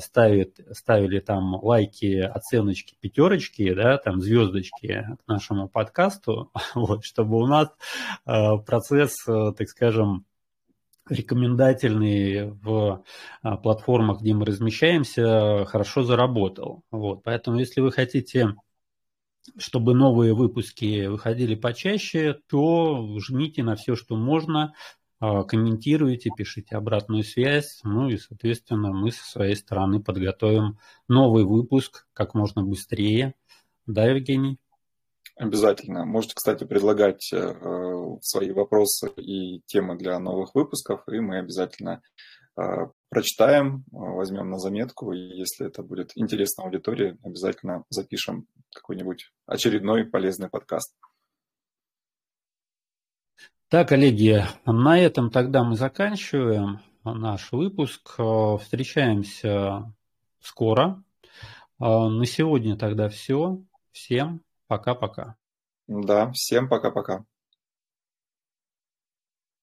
ставит, ставили там лайки, оценочки, пятерочки, да, там звездочки к нашему подкасту, вот, чтобы у нас э, процесс, э, так скажем, рекомендательный в платформах, где мы размещаемся, хорошо заработал. Вот, поэтому, если вы хотите чтобы новые выпуски выходили почаще, то жмите на все, что можно, комментируйте, пишите обратную связь, ну и, соответственно, мы со своей стороны подготовим новый выпуск как можно быстрее. Да, Евгений? Обязательно. Можете, кстати, предлагать э, свои вопросы и темы для новых выпусков, и мы обязательно э, прочитаем, возьмем на заметку, и если это будет интересно аудитории, обязательно запишем какой-нибудь очередной полезный подкаст. Так, коллеги, на этом тогда мы заканчиваем наш выпуск. Встречаемся скоро. На сегодня тогда все. Всем пока-пока. Да, всем пока-пока.